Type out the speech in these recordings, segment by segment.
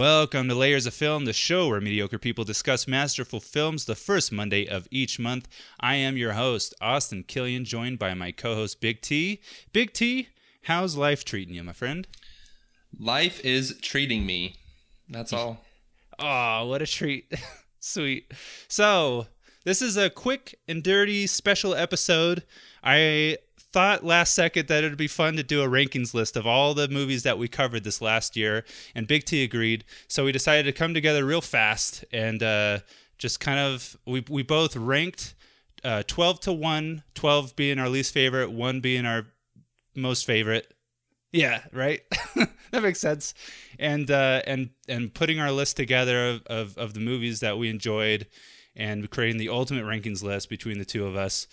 Welcome to Layers of Film, the show where mediocre people discuss masterful films the first Monday of each month. I am your host, Austin Killian, joined by my co host, Big T. Big T, how's life treating you, my friend? Life is treating me. That's all. Oh, what a treat. Sweet. So, this is a quick and dirty special episode. I thought last second that it'd be fun to do a rankings list of all the movies that we covered this last year, and Big T agreed. So we decided to come together real fast and uh, just kind of we we both ranked uh, 12 to 1, 12 being our least favorite, 1 being our most favorite. Yeah, right. that makes sense. And uh, and and putting our list together of, of, of the movies that we enjoyed, and creating the ultimate rankings list between the two of us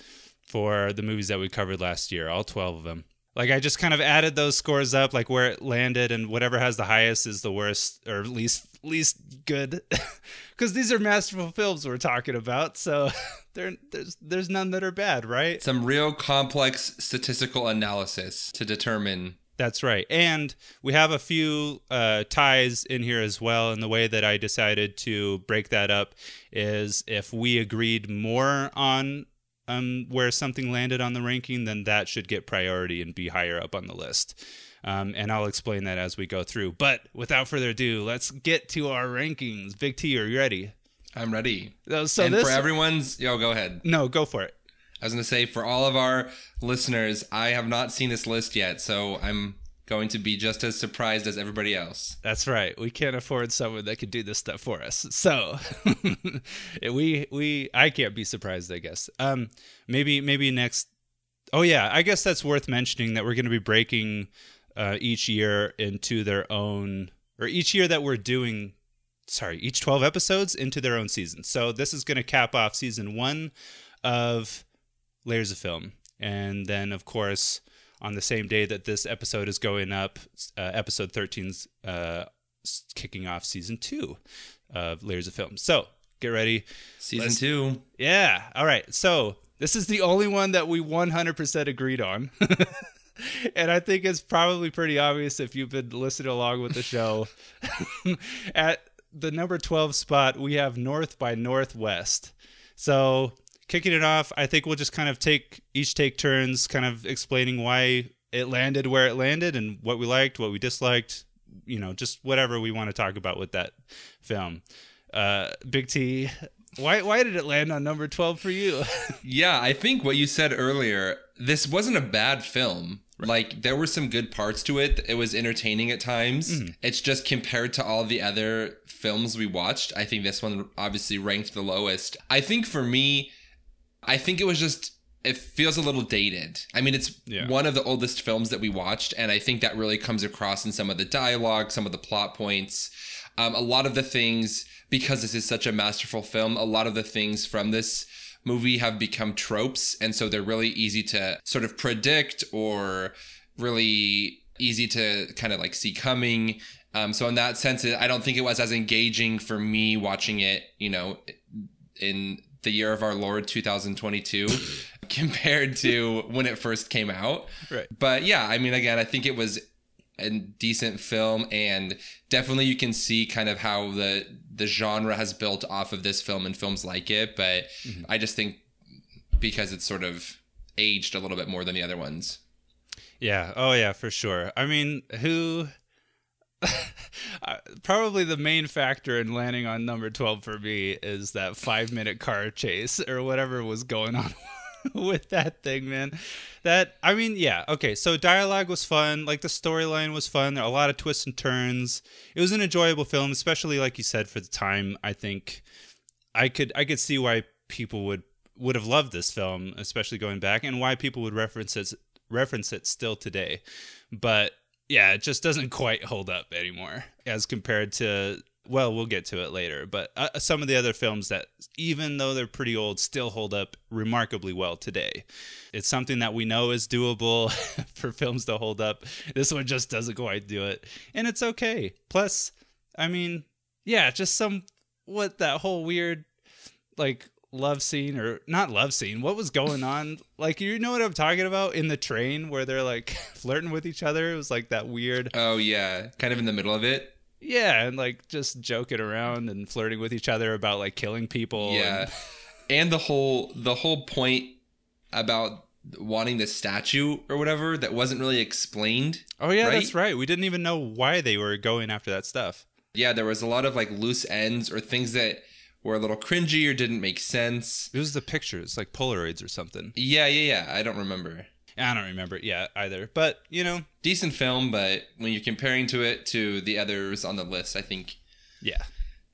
for the movies that we covered last year, all 12 of them. Like I just kind of added those scores up, like where it landed, and whatever has the highest is the worst or least least good, because these are masterful films we're talking about. So there, there's there's none that are bad, right? Some real complex statistical analysis to determine. That's right, and we have a few uh, ties in here as well. And the way that I decided to break that up is if we agreed more on um, where something landed on the ranking, then that should get priority and be higher up on the list. Um, and I'll explain that as we go through. But without further ado, let's get to our rankings. Big T, are you ready? I'm ready. So and this, for everyone's, yo, go ahead. no, go for it. I was gonna say for all of our listeners, I have not seen this list yet, so I'm going to be just as surprised as everybody else. That's right. We can't afford someone that could do this stuff for us. So we we I can't be surprised. I guess. Um, maybe maybe next. Oh yeah, I guess that's worth mentioning that we're going to be breaking uh, each year into their own, or each year that we're doing. Sorry, each twelve episodes into their own season. So this is going to cap off season one of Layers of Film, and then of course on the same day that this episode is going up, uh, episode 13's uh, kicking off season two of Layers of Film. So get ready. Season Let's- two. Yeah. All right. So this is the only one that we 100% agreed on. and I think it's probably pretty obvious if you've been listening along with the show. At the number 12 spot, we have North by Northwest. So kicking it off, I think we'll just kind of take each take turns, kind of explaining why it landed where it landed and what we liked, what we disliked, you know, just whatever we want to talk about with that film. Uh, Big T, why why did it land on number twelve for you? Yeah, I think what you said earlier, this wasn't a bad film. Like there were some good parts to it. It was entertaining at times. It's just compared to all the other films we watched, I think this one obviously ranked the lowest. I think for me, I think it was just it feels a little dated. I mean, it's Yeah. one of the oldest films that we watched, and I think that really comes across in some of the dialogue, some of the plot points. Um, a lot of the things, because this is such a masterful film, a lot of the things from this movie have become tropes, and so they're really easy to sort of predict or really easy to kind of like see coming. Um, so in that sense, I don't think it was as engaging for me watching it, you know, in the year of our Lord 2022 compared to when it first came out. Right. But yeah, I mean, again, I think it was a decent film, and definitely you can see kind of how the the genre has built off of this film and films like it. But mm-hmm. I just think because it's sort of aged a little bit more than the other ones. Yeah. Oh, yeah, for sure. I mean, who? Probably the main factor in landing on number 12 for me is that five minute car chase or whatever was going on with that thing, man. That, I mean, yeah. Okay. So dialogue was fun. Like the storyline was fun. There are a lot of twists and turns. It was an enjoyable film, especially like you said, for the time. I think I could, I could see why people would, would have loved this film, especially going back, and why people would reference it, reference it still today. But yeah, it just doesn't quite hold up anymore as compared to well, we'll get to it later, but uh, some of the other films that even though they're pretty old still hold up remarkably well today. It's something that we know is doable for films to hold up. This one just doesn't quite do it, and it's okay. Plus, I mean, yeah, just some what that whole weird like love scene or not love scene what was going on like you know what i'm talking about in the train where they're like flirting with each other it was like that weird Oh yeah, kind of in the middle of it. Yeah, and like just joking around and flirting with each other about like killing people. Yeah. and- And the whole the whole point about wanting the statue or whatever that wasn't really explained. oh yeah, Right? that's right. We didn't even know why they were going after that stuff. Yeah, there was a lot of like loose ends or things that were a little cringy or didn't make sense. It was the pictures, like Polaroids or something. Yeah, yeah, yeah. I don't remember. I don't remember it yet either. But you know, Decent film, but when you're comparing to it to the others on the list, I think yeah.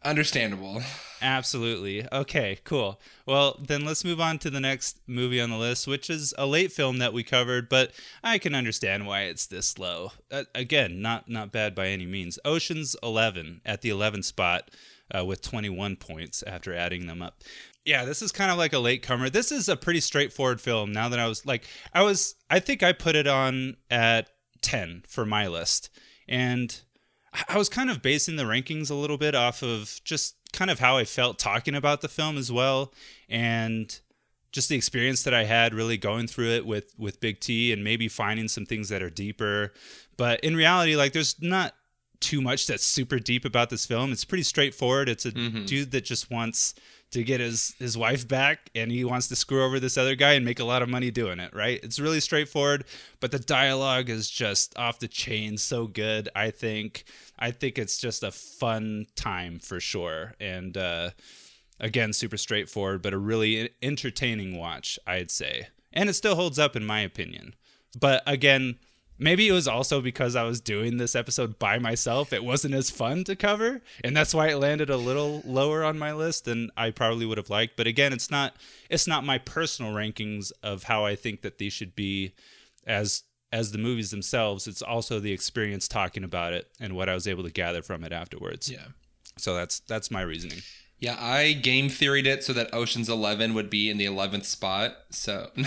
understandable. Absolutely. Okay, cool. Well, then let's move on to the next movie on the list, which is a late film that we covered, but I can understand why it's this low. Uh, again, not not bad by any means. Ocean's 11 at the 11th spot uh, with 21 points after adding them up. Yeah, this is kind of like a late comer. This is a pretty straightforward film. Now that I was like I was I think I put it on at 10 for my list. And I was kind of basing the rankings a little bit off of just kind of how I felt talking about the film as well, and just the experience that I had really going through it with with Big T, and maybe finding some things that are deeper. But in reality, like there's not too much that's super deep about this film. It's pretty straightforward. It's a dude that just wants to get his his wife back and he wants to screw over this other guy and make a lot of money doing it, right? It's really straightforward, but the dialogue is just off the chain so good, I think. I think it's just a fun time for sure. And uh again, super straightforward, but a really entertaining watch, I'd say. And it still holds up in my opinion. But again, maybe it was also because I was doing this episode by myself. It wasn't as fun to cover, and that's why it landed a little lower on my list than I probably would have liked. But again, it's not it's not my personal rankings of how I think that these should be as as the movies themselves. It's also the experience talking about it and what I was able to gather from it afterwards. Yeah. So that's that's my reasoning. Yeah, I game theoried it so that Ocean's 11 would be in the 11th spot. So,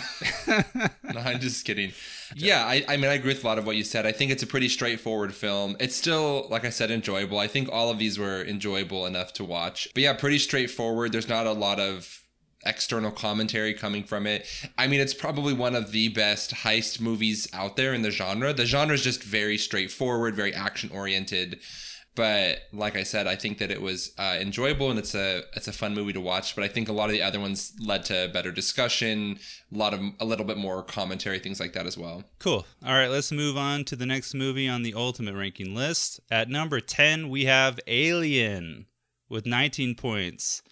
no, I'm just kidding. Yeah, I, I mean, I agree with a lot of what you said. I think it's a pretty straightforward film. It's still, like I said, enjoyable. I think all of these were enjoyable enough to watch. But yeah, pretty straightforward. There's not a lot of external commentary coming from it. I mean, it's probably one of the best heist movies out there in the genre. The genre is just very straightforward, very action oriented. But like I said, I think that it was uh, enjoyable and it's a it's a fun movie to watch. But I think a lot of the other ones led to better discussion, a lot of a little bit more commentary, things like that as well. Cool. All right, let's move on to the next movie on the ultimate ranking list. At number 10, we have Alien with 19 points.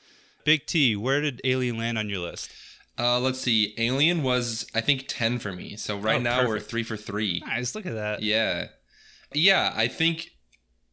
Big T, where did Alien land on your list? Uh, let's see. Alien was I think ten for me. So right Oh, now we're three for three. Nice, look at that. Yeah. Yeah, I think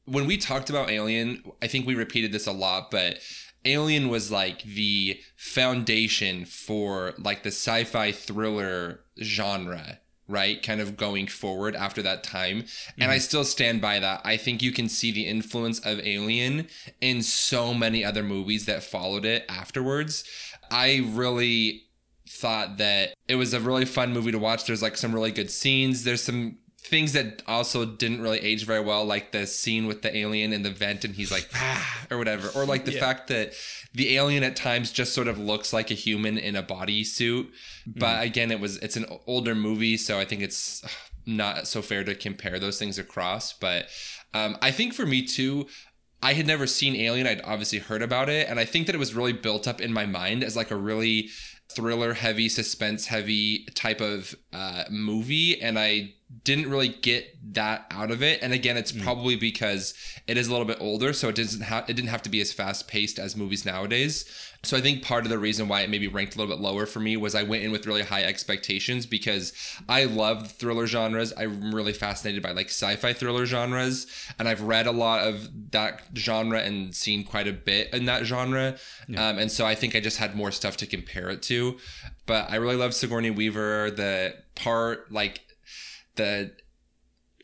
when we talked about Alien, I think we repeated this a lot, but Alien was like the foundation for like the sci-fi thriller genre, right? Kind of going forward after that time. And I mm-hmm. still stand by that. I think you can see the influence of Alien in so many other movies that followed it afterwards. I really thought that it was a really fun movie to watch. There's like some really good scenes. There's some things that also didn't really age very well, like the scene with the alien in the vent and he's like, ah, or whatever. Or like the Yeah. fact that the alien at times just sort of looks like a human in a bodysuit. But again, it was it's an older movie, so I think it's not so fair to compare those things across. But um, I think for me too, I had never seen Alien. I'd obviously heard about it, and I think that it was really built up in my mind as like a really thriller heavy, suspense heavy type of uh, movie, and I didn't really get that out of it. And again, it's probably because it is a little bit older, so it doesn't have it didn't have to be as fast paced as movies nowadays. So I think part of the reason why it maybe ranked a little bit lower for me was I went in with really high expectations because I love thriller genres. I'm really fascinated by like sci-fi thriller genres, and I've read a lot of that genre and seen quite a bit in that genre. Um, and so I think I just had more stuff to compare it to. But I really love Sigourney Weaver. The part like the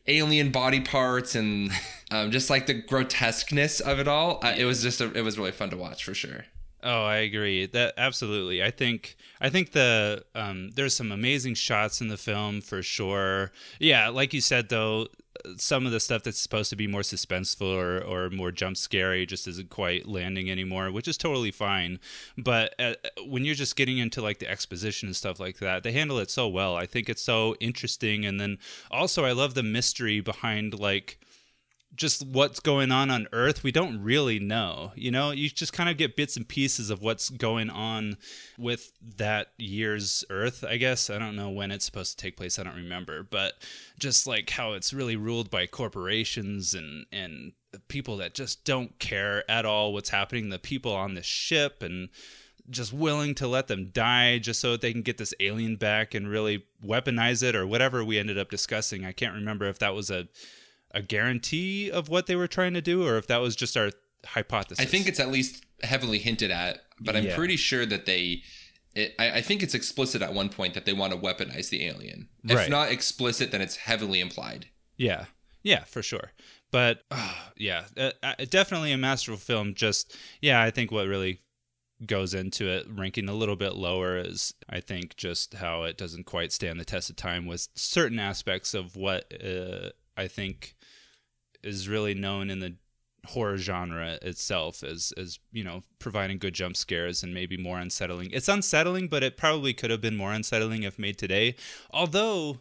alien body parts and um, just like the grotesqueness of it all. Uh, it was just a, it was really fun to watch for sure. Oh, I agree. That absolutely. I think I think the um, there's some amazing shots in the film for sure. Yeah, like you said though, some of the stuff that's supposed to be more suspenseful or, or more jump scary just isn't quite landing anymore, which is totally fine. But uh, when you're just getting into like the exposition and stuff like that, they handle it so well. I think it's so interesting, and then also I love the mystery behind like just what's going on on Earth, we don't really know. You know, you just kind of get bits and pieces of what's going on with that year's Earth, I guess. I don't know when it's supposed to take place, I don't remember, but just like how it's really ruled by corporations and and people that just don't care at all what's happening, the people on the ship and just willing to let them die just so that they can get this alien back and really weaponize it or whatever we ended up discussing. I can't remember if that was a a guarantee of what they were trying to do or if that was just our hypothesis. I think it's at least heavily hinted at, but I'm Yeah. pretty sure that they. It, I, I think it's explicit at one point that they want to weaponize the alien. If Right. not explicit, then it's heavily implied. Yeah, yeah, for sure. But uh, yeah, uh, definitely a masterful film. Just yeah, I think what really goes into it ranking a little bit lower is I think just how it doesn't quite stand the test of time with certain aspects of what uh, I think is really known in the horror genre itself as as you know providing good jump scares and maybe more unsettling. It's unsettling, but it probably could have been more unsettling if made today. Although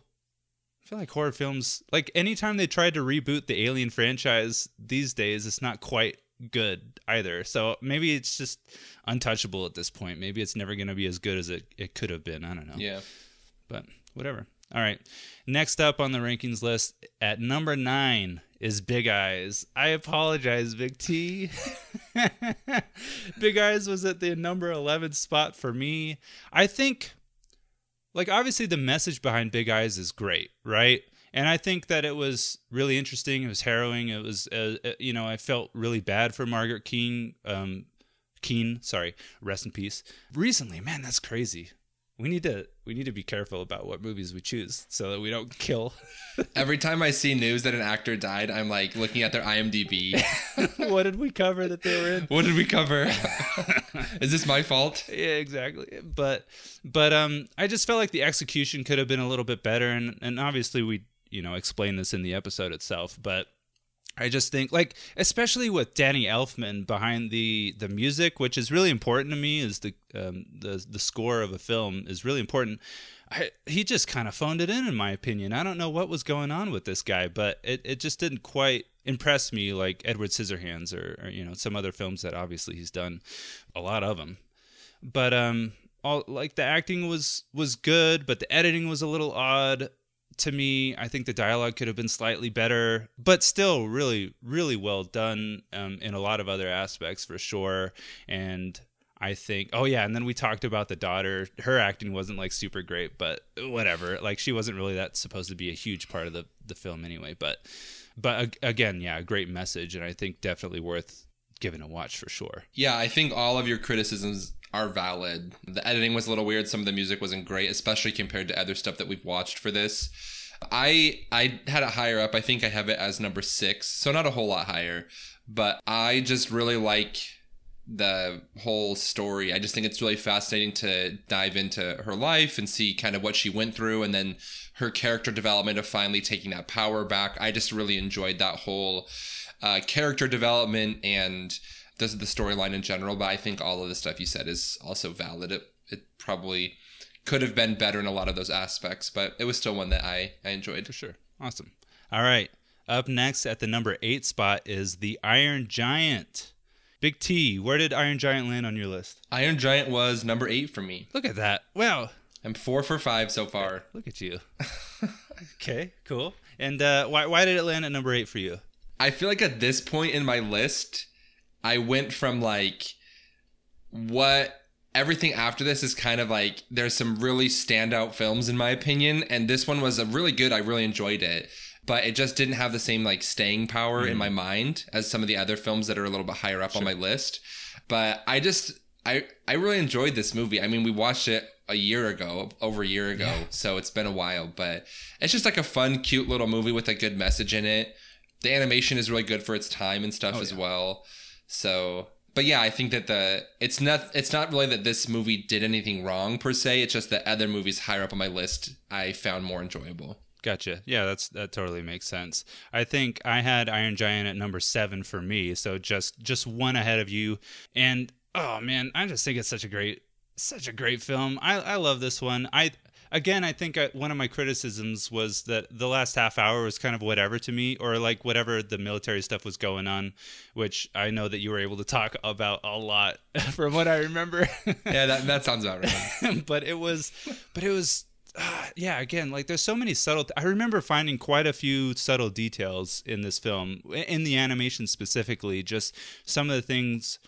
I feel like horror films, like anytime they tried to reboot the Alien franchise these days, it's not quite good either. So maybe it's just untouchable at this point. Maybe it's never going to be as good as it, it could have been. I don't know. Yeah. But whatever. All right. Next up on the rankings list at number nine is Big Eyes. I apologize, Big T. Big Eyes was at the number 11 spot for me. I think, like, obviously the message behind Big Eyes is great, right? And I think that it was really interesting. It was harrowing. It was, uh, uh, you know, I felt really bad for Margaret Keane. Um, sorry, rest in peace. Recently, man, that's crazy. We need to we need to be careful about what movies we choose so that we don't kill. Every time I see news that an actor died, I'm like looking at their IMDb. what did we cover that they were in? what did we cover? Is this my fault? Yeah, exactly. But but um I just felt like the execution could have been a little bit better and and obviously we, you know, explain this in the episode itself, but I just think like especially with Danny Elfman behind the the music, which is really important to me, is the um, the the score of a film is really important. I, he just kind of phoned it in, in my opinion. I don't know what was going on with this guy, but it, it just didn't quite impress me like Edward Scissorhands or, or you know some other films that obviously he's done a lot of them. But um, all like the acting was was good, but the editing was a little odd to me. I think the dialogue could have been slightly better, but still really, really well done um, in a lot of other aspects for sure. And I think, oh yeah, and then we talked about the daughter. Her acting wasn't like super great, but whatever. Like she wasn't really that supposed to be a huge part of the the film anyway. But but ag- again, yeah, a great message, and I think definitely worth giving a watch for sure. Yeah, I think all of your criticisms are valid. The editing was a little weird. Some of the music wasn't great, especially compared to other stuff that we've watched for this. I I had it higher up. I think I have it as number six, so not a whole lot higher. But I just really like the whole story. I just think it's really fascinating to dive into her life and see kind of what she went through and then her character development of finally taking that power back. I just really enjoyed that whole uh, character development and the, the storyline in general. But I think all of the stuff you said is also valid. It, it probably could have been better in a lot of those aspects, but it was still one that I, I enjoyed. For sure. Awesome. All right. Up next at the number eight spot is the Iron Giant. Big T, where did Iron Giant land on your list? Iron Giant was number eight for me. Look at that. Wow. I'm four for five so far. Look at you. okay, cool. And uh, why, why did it land at number eight for you? I feel like at this point in my list, I went from like what everything after this is kind of like there's some really standout films in my opinion, and this one was a really good. I really enjoyed it, but it just didn't have the same like staying power in mm. my mind as some of the other films that are a little bit higher up on my list. But I just I I really enjoyed this movie. I mean, we watched it a year ago, over a year ago, so it's been a while, but it's just like a fun, cute little movie with a good message in it. The animation is really good for its time and stuff oh, as well. So, but yeah, I think that the it's not it's not really that this movie did anything wrong per se. It's just that other movies higher up on my list I found more enjoyable. Gotcha. Yeah, that's that totally makes sense. I think I had Iron Giant at number seven for me, so just just one ahead of you. And oh man, I just think it's such a great such a great film. I I love this one. I again, I think uh, one of my criticisms was that the last half hour was kind of whatever to me, or like whatever the military stuff was going on, which I know that you were able to talk about a lot from what I remember. yeah, that that sounds about right. but it was, but it was. Uh, yeah, again, like there's so many subtle. I remember finding quite a few subtle details in this film, in the animation specifically. Just some of the things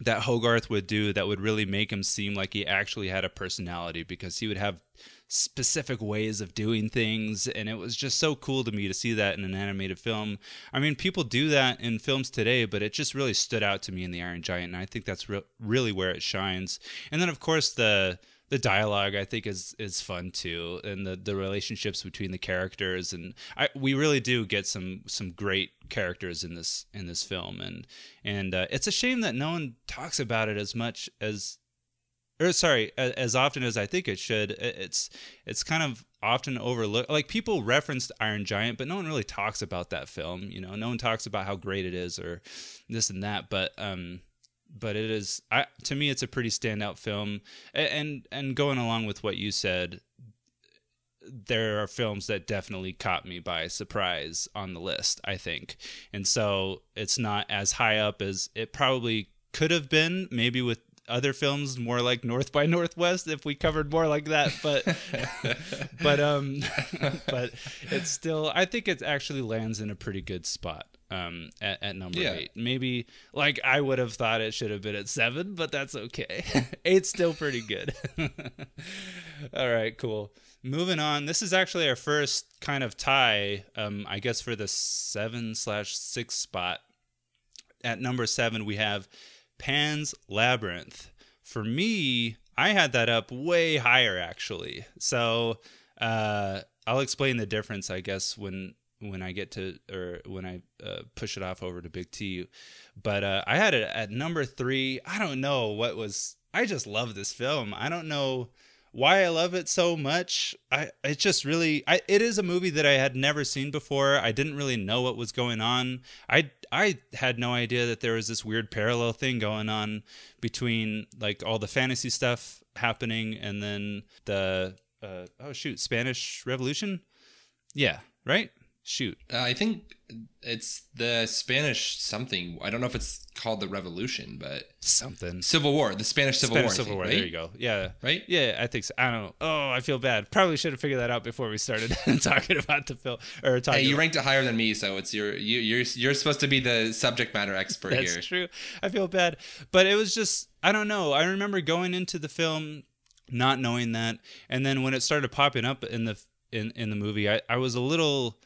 that Hogarth would do that would really make him seem like he actually had a personality because he would have specific ways of doing things and it was just so cool to me to see that in an animated film. I mean people do that in films today but it just really stood out to me in the iron giant and i think that's re- really where it shines. And then of course the the dialogue I think is is fun too, and the the relationships between the characters, and I we really do get some some great characters in this in this film, and and uh, it's a shame that no one talks about it as much as or sorry, as often as I think it should. It's it's kind of often overlooked. Like people referenced Iron Giant, but no one really talks about that film. You know, no one talks about how great it is or this and that. But um, but it is. I to me, it's a pretty standout film. And and going along with what you said, there are films that definitely caught me by surprise on the list. I think, and so it's not as high up as it probably could have been. Maybe with other films more like North by Northwest if we covered more like that but but um but it's still I think it actually lands in a pretty good spot um at, at number yeah. 8 maybe like I would have thought it should have been at 7 but that's okay. 8's still pretty good. All right cool. Moving on. This is actually our first kind of tie um I guess for the 7 slash 6 spot. At number 7 we have Pan's Labyrinth. For me, I had that up way higher actually. So uh, I'll explain the difference, I guess, when when I get to or when I uh, push it off over to Big T. But uh, I had it at number three. I don't know what was. I just love this film. I don't know why I love it so much. I it's just really I it is a movie that I had never seen before. I didn't really know what was going on. I I had no idea that there was this weird parallel thing going on between like all the fantasy stuff happening and then the uh, oh shoot Spanish Revolution. Yeah, right? Shoot. Uh, I think it's the Spanish something. I don't know if it's called the Revolution, but something Civil War, the Spanish Civil Spanish War. Civil think, War. Right? There you go. Yeah. Right. Yeah, I think so. I don't know. Oh, I feel bad. Probably should have figured that out before we started talking about the film or talking. Hey, you about- ranked it higher than me, so it's your you you're you're supposed to be the subject matter expert here. That's here. true. I feel bad, but it was just I don't know. I remember going into the film not knowing that, and then when it started popping up in the in in the movie, I I was a little.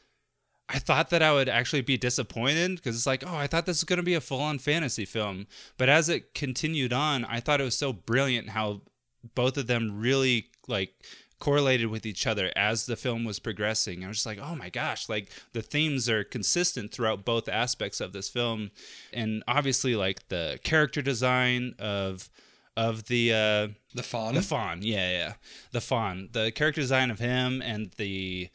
I thought that I would actually be disappointed because it's like, oh, I thought this was going to be a full on fantasy film. But as it continued on, I thought it was so brilliant how both of them really like correlated with each other as the film was progressing. I was just like, oh my gosh, like the themes are consistent throughout both aspects of this film. And obviously, like the character design of of the uh The fawn. the fawn yeah yeah the fawn the character design of him and the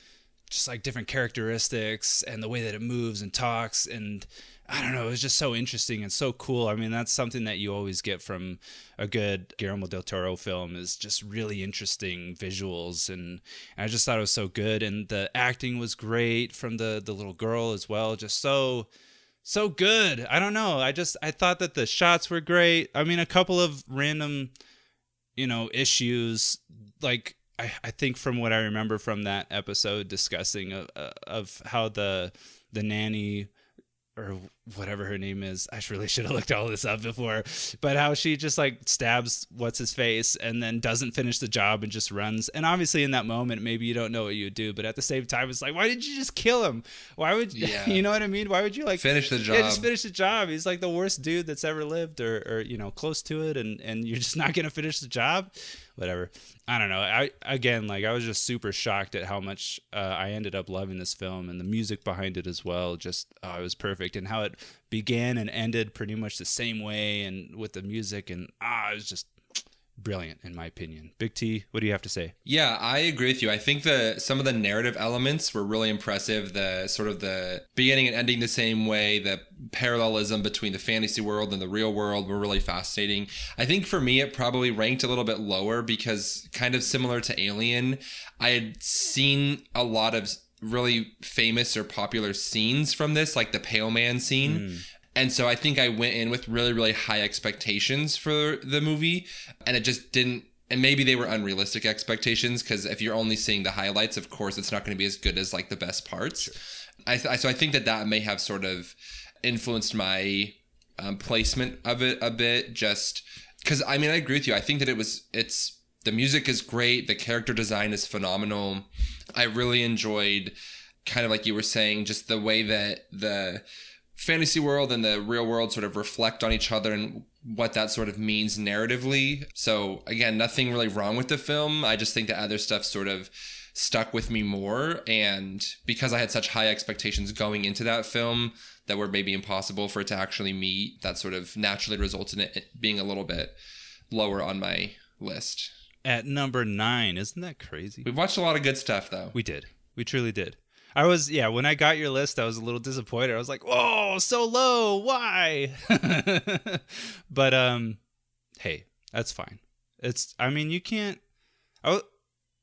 just like different characteristics and the way that it moves and talks and I don't know, it was just so interesting and so cool. I mean, that's something that you always get from a good Guillermo del Toro film is just really interesting visuals and, and I just thought it was so good and the acting was great from the the little girl as well, just so so good. I don't know. I just I thought that the shots were great. I mean, a couple of random you know issues like I, I think from what I remember from that episode discussing of, uh, of how the the nanny or whatever her name is. I really should have looked all this up before. But how she just like stabs what's his face and then doesn't finish the job and just runs. And obviously in that moment maybe you don't know what you would do, but at the same time it's like why did you just kill him? Why would Yeah. you know what I mean? Why would you like Finish the job? Yeah, just finish the job. He's like the worst dude that's ever lived or or you know, close to it and and you're just not going to finish the job. Whatever. I don't know. I again like I was just super shocked at how much uh, I ended up loving this film and the music behind it as well. Just oh, it was perfect and how it began and ended pretty much the same way and with the music and ah, it was just brilliant in my opinion. Big T, what do you have to say? Yeah, I agree with you. I think the some of the narrative elements were really impressive. The sort of the beginning and ending the same way, the parallelism between the fantasy world and the real world were really fascinating. I think for me it probably ranked a little bit lower because kind of similar to Alien, I had seen a lot of really famous or popular scenes from this, like the Pale Man scene. Mm. And so I think I went in with really, really high expectations for the movie, and it just didn't. And maybe they were unrealistic expectations because if you're only seeing the highlights, of course, it's not going to be as good as like the best parts. Sure. I, I, so I think that that may have sort of influenced my um, placement of it a bit. Just because I mean, I agree with you. I think that it was it's the music is great, the character design is phenomenal. I really enjoyed kind of like you were saying, just the way that the fantasy world and the real world sort of reflect on each other and what that sort of means narratively. So again, nothing really wrong with the film. I just think that other stuff sort of stuck with me more and because I had such high expectations going into that film that were maybe impossible for it to actually meet, that sort of naturally results in it being a little bit lower on my list. At number 9, isn't that crazy? We've watched a lot of good stuff though. We did. We truly did. I was yeah, when I got your list, I was a little disappointed. I was like, "Whoa, so low. Why?" but um hey, that's fine. It's I mean, you can't I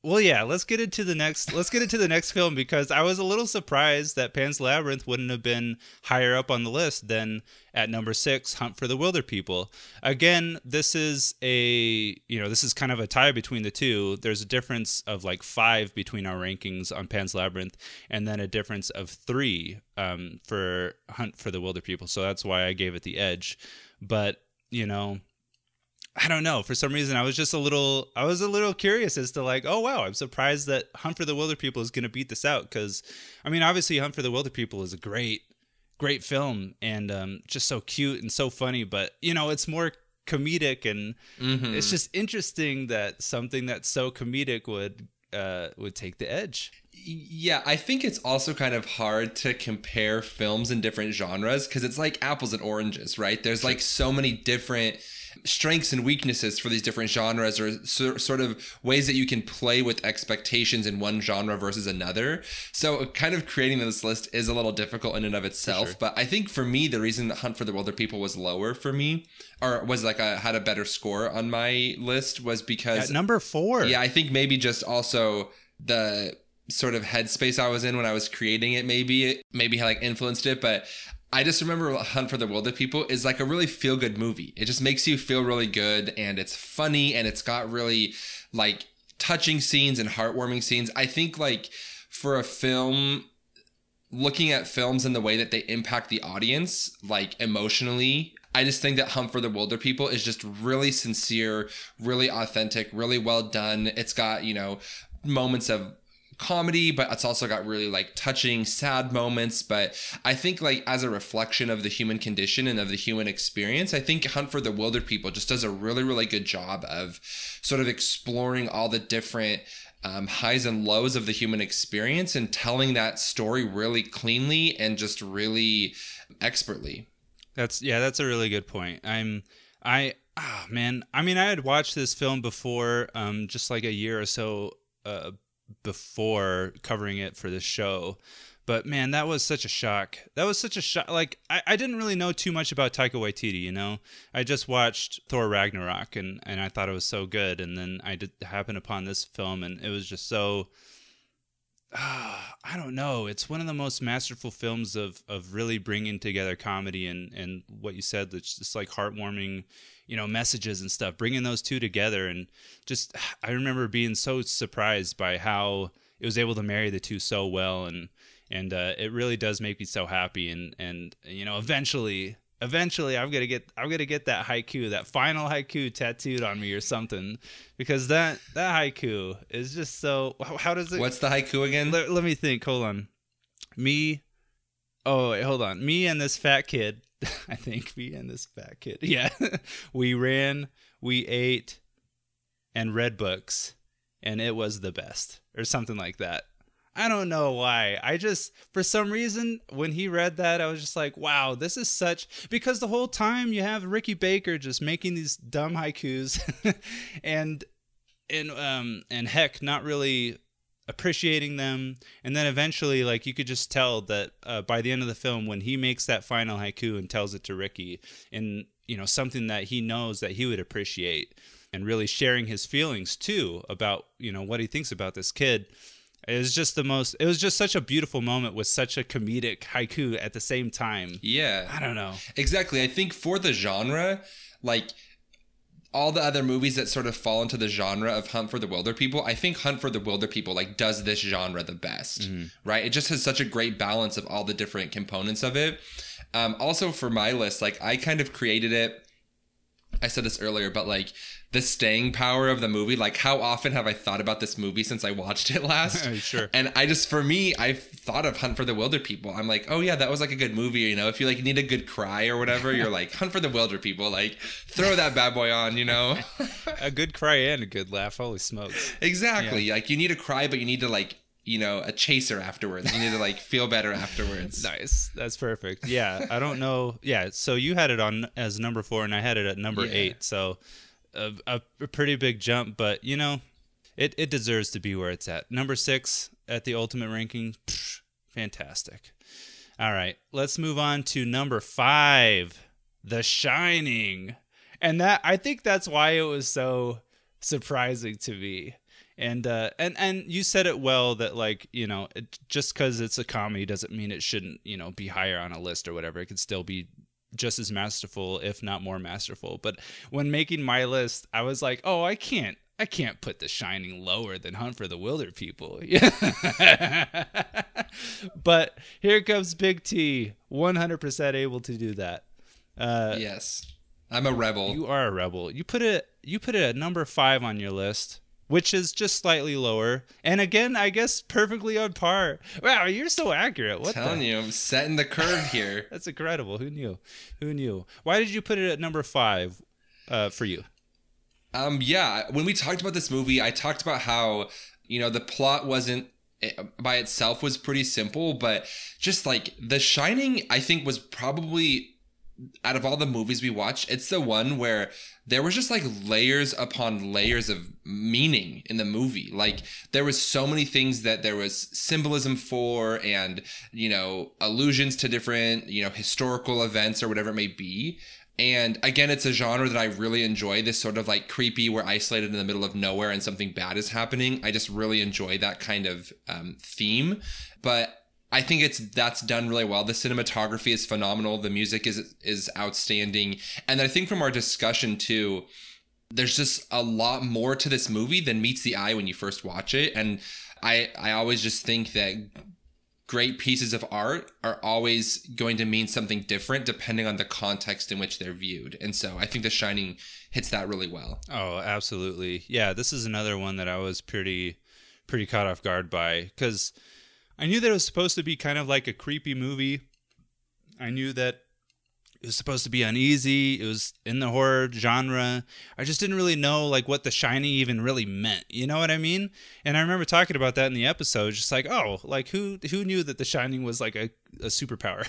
well, yeah. Let's get into the next. Let's get into the next film because I was a little surprised that Pan's Labyrinth wouldn't have been higher up on the list than at number six, Hunt for the Wilderpeople. Again, this is a you know this is kind of a tie between the two. There's a difference of like five between our rankings on Pan's Labyrinth, and then a difference of three um, for Hunt for the Wilderpeople. So that's why I gave it the edge. But you know, I don't know. For some reason, I was just a little, I was a little curious as to like, oh wow, I'm surprised that Hunt for the Wilderpeople is going to beat this out because, I mean, obviously Hunt for the Wilderpeople is a great, great film and um, just so cute and so funny. But you know, it's more comedic and mm-hmm. it's just interesting that something that's so comedic would uh, would take the edge. Yeah, I think it's also kind of hard to compare films in different genres because it's like apples and oranges, right? There's like so many different strengths and weaknesses for these different genres or so, sort of ways that you can play with expectations in one genre versus another. So kind of creating this list is a little difficult in and of itself. Sure. But I think for me, the reason Hunt for the Wilderpeople was lower for me or was like I had a better score on my list was because At number four. Yeah, I think maybe just also the sort of headspace I was in when I was creating it maybe it maybe like influenced it but I just remember Hunt for the Wilderpeople is like a really feel good movie. It just makes you feel really good and it's funny and it's got really like touching scenes and heartwarming scenes. I think like for a film looking at films and the way that they impact the audience like emotionally I just think that Hunt for the Wilderpeople is just really sincere, really authentic, really well done. It's got, you know, moments of comedy, but it's also got really like touching, sad moments. But I think like as a reflection of the human condition and of the human experience, I think Hunt for the Wilderpeople just does a really, really good job of sort of exploring all the different um, highs and lows of the human experience and telling that story really cleanly and just really expertly. That's yeah, that's a really good point. I'm I ah oh, man, I mean I had watched this film before, um, just like a year or so uh, before covering it for this show. But man, that was such a shock. That was such a shock. Like I, I didn't really know too much about Taika Waititi, you know. I just watched Thor Ragnarok and and I thought it was so good, and then I did happen upon this film, and it was just so. Uh, I don't know. It's one of the most masterful films of of really bringing together comedy and and what you said. That's just like heartwarming you know messages and stuff bringing those two together and just i remember being so surprised by how it was able to marry the two so well and and uh, it really does make me so happy and and you know eventually eventually i'm gonna get i'm gonna get that haiku that final haiku tattooed on me or something because that that haiku is just so how does it what's the haiku again let, let me think hold on me oh wait, hold on me and this fat kid I think me and this fat kid. Yeah. we ran, we ate, and read books, and it was the best, or something like that. I don't know why. I just, for some reason, when he read that, I was just like, wow, this is such. Because the whole time you have Ricky Baker just making these dumb haikus and, and, um, and Hec, not really appreciating them. And then eventually, like, you could just tell that uh, by the end of the film, when he makes that final haiku and tells it to Ricky, and, you know, something that he knows that he would appreciate and really sharing his feelings too about, you know, what he thinks about this kid it was just the most. It was just such a beautiful moment with such a comedic haiku at the same time. Yeah, I don't know exactly. I think for the genre, like all the other movies that sort of fall into the genre of Hunt for the Wilderpeople, I think Hunt for the Wilderpeople like does this genre the best, mm-hmm. right? It just has such a great balance of all the different components of it. Um, also for my list, like I kind of created it. I said this earlier, but like the staying power of the movie. Like, how often have I thought about this movie since I watched it last? sure. And I just, for me, I've thought of Hunt for the Wilderpeople. I'm like, oh yeah, that was like a good movie. You know, if you like need a good cry or whatever, you're like Hunt for the Wilderpeople. Like, throw that bad boy on. You know, a good cry and a good laugh. Holy smokes! Exactly. Yeah. Like, you need a cry, but you need to like you know a chaser afterwards you need to like feel better afterwards nice that's perfect yeah i don't know yeah so you had it on as number four and i had it at number yeah. eight so a, a, a pretty big jump, but you know, it, it deserves to be where it's at. Number six at the ultimate ranking, psh, fantastic. All right, let's move on to number five, The Shining, and that I think that's why it was so surprising to me. And uh, and and you said it well that like you know it, just because it's a comedy doesn't mean it shouldn't you know be higher on a list or whatever. It could still be just as masterful, if not more masterful. But when making my list, I was like, oh, I can't. I can't put The Shining lower than Hunt for the Wilderpeople. but here comes Big T, 100% able to do that. Uh, yes, I'm a rebel. You are a rebel. You put it. You put it at number five on your list which is just slightly lower. And again, I guess perfectly on par. Wow, you're so accurate. What telling the? you, I'm setting the curve here. That's incredible. Who knew? Who knew? Why did you put it at number five uh, for you? Um, yeah, when we talked about this movie, I talked about how you know the plot wasn't eh, by itself was pretty simple, but just like The Shining, I think was probably out of all the movies we watched, it's the one where there was just like layers upon layers of meaning in the movie. Like there was so many things that there was symbolism for and, you know, allusions to different, you know, historical events or whatever it may be. And again, it's a genre that I really enjoy. This sort of like creepy, we're isolated in the middle of nowhere and something bad is happening. I just really enjoy that kind of um, theme. But I think it's that's done really well. The cinematography is phenomenal. The music is is outstanding, and I think from our discussion too, there's just a lot more to this movie than meets the eye when you first watch it. And I I always just think that great pieces of art are always going to mean something different depending on the context in which they're viewed. And so I think The Shining hits that really well. Oh, absolutely. Yeah, this is another one that I was pretty pretty caught off guard by cuz I knew that it was supposed to be kind of like a creepy movie. I knew that it was supposed to be uneasy. It was in the horror genre. I just didn't really know like what The Shining even really meant. You know what I mean? And I remember talking about that in the episode, just like, oh, like who who knew that The Shining was like a, a superpower?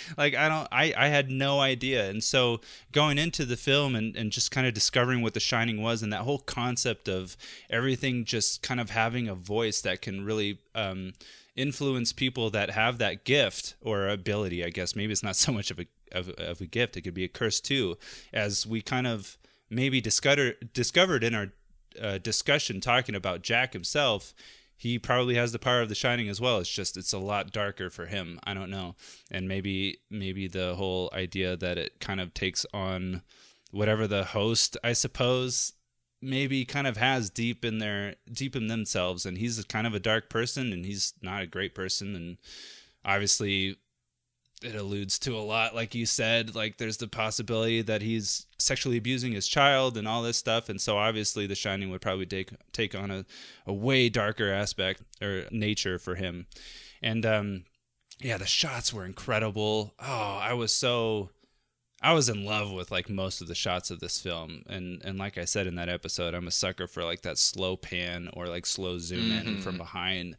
like I don't I, I had no idea. And so going into the film and, and just kind of discovering what The Shining was and that whole concept of everything just kind of having a voice that can really um influence people that have that gift or ability i guess. Maybe it's not so much of a of, of a gift. It could be a curse too as we kind of maybe discovered discovered in our uh, discussion talking about jack himself. He probably has the power of the shining as well. It's just it's a lot darker for him. I don't know. And maybe maybe the whole idea that it kind of takes on whatever the host i suppose maybe kind of has deep in their deep in themselves and he's kind of a dark person and he's not a great person and obviously it alludes to a lot like you said like there's the possibility that he's sexually abusing his child and all this stuff and so obviously the shining would probably take take on a, a way darker aspect or nature for him. And um yeah the shots were incredible. Oh i was so I was in love with like most of the shots of this film, and and like I said in that episode, I'm a sucker for like that slow pan or like slow zoom mm-hmm. in from behind.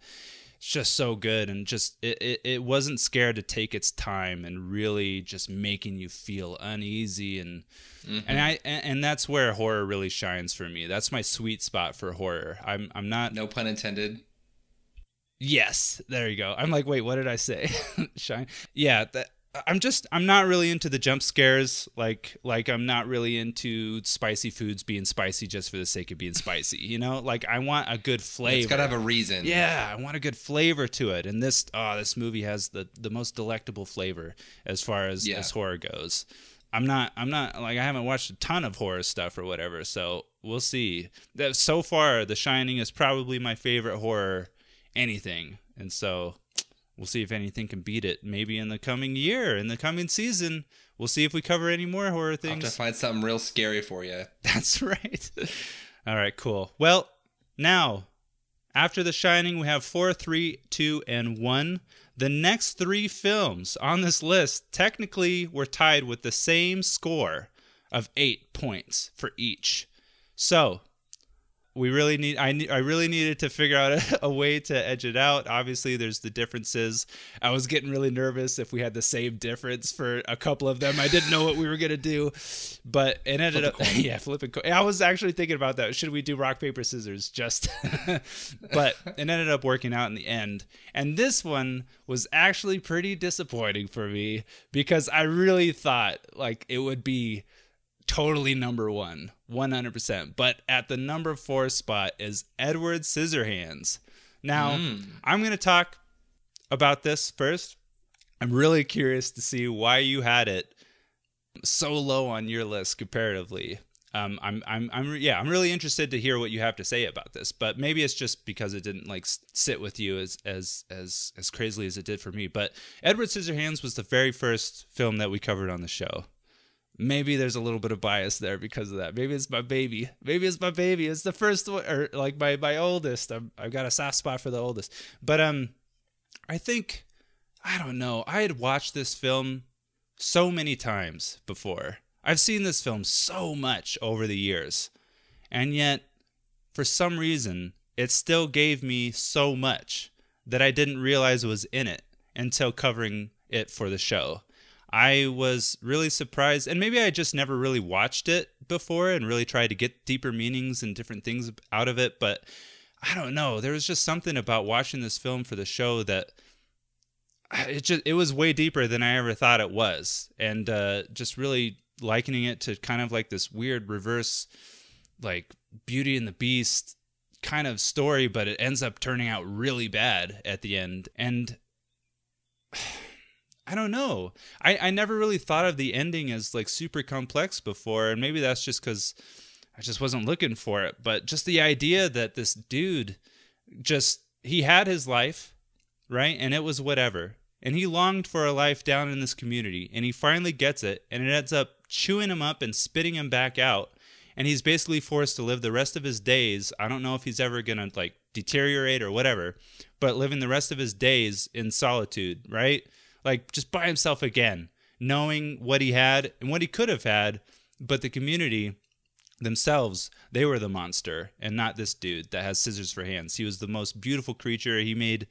it's just so good and just it, it, it wasn't scared to take its time and really just making you feel uneasy and mm-hmm. and I and, and that's where horror really shines for me. That's my sweet spot for horror. I'm I'm not no pun intended. Yes, there you go. I'm like, wait, what did I say? Shine. Yeah, that I'm just I'm not really into the jump scares. Like like I'm not really into spicy foods being spicy just for the sake of being spicy. You know, like I want a good flavor. It's gotta have a reason. Yeah, I want a good flavor to it. And this oh this movie has the the most delectable flavor as far as yeah. as horror goes. I'm not I'm not like I haven't watched a ton of horror stuff or whatever, so we'll see. That so far The Shining is probably my favorite horror anything. And so we'll see if anything can beat it. Maybe in the coming year, in the coming season, we'll see if we cover any more horror things. I'll have to find something real scary for you. That's right. All right, cool. Well, now after The Shining, we have four, three, two, and one. The next three films on this list technically were tied with the same score of eight points for each. So we really need I, I really needed to figure out a, a, way to edge it out. Obviously there's the differences. I was getting really nervous if we had the same difference for a couple of them. I didn't know what we were going to do but it ended flip up yeah flipping coin i was actually thinking about that. Should we do rock paper scissors just but it ended up working out in the end. And this one was actually pretty disappointing for me because i really thought like it would be totally number one, 100%. But at the number four spot is Edward Scissorhands. Now, mm. I'm going to talk about this first. I'm really curious to see why you had it so low on your list comparatively. Um, I'm, I'm, I'm, yeah, I'm really interested to hear what you have to say about this. But maybe it's just because it didn't like sit with you as, as, as, as crazily as it did for me. But Edward Scissorhands was the very first film that we covered on the show maybe there's a little bit of bias there because of that. Maybe it's my baby. Maybe it's my baby. It's the first one, or like my my oldest. i I've got a soft spot for the oldest. But um, I think I don't know. I had watched this film so many times before. I've seen this film so much over the years, and yet for some reason it still gave me so much that I didn't realize was in it until covering it for the show. I was really surprised, and maybe I just never really watched it before and really tried to get deeper meanings and different things out of it. But I don't know. There was just something about watching this film for the show that it just it was way deeper than I ever thought it was, and uh, just really likening it to kind of like this weird reverse, like Beauty and the Beast kind of story, but it ends up turning out really bad at the end, and. I don't know. I, I never really thought of the ending as like super complex before, and maybe that's just because I just wasn't looking for it. But just the idea that this dude just he had his life, right? And it was whatever. And he longed for a life down in this community, and he finally gets it, and it ends up chewing him up and spitting him back out. And he's basically forced to live the rest of his days. I don't know if he's ever gonna like deteriorate or whatever, but living the rest of his days in solitude, right? Like just by himself again, knowing what he had and what he could have had, but the community themselves, they were the monster and not this dude that has scissors for hands. He was the most beautiful creature. He made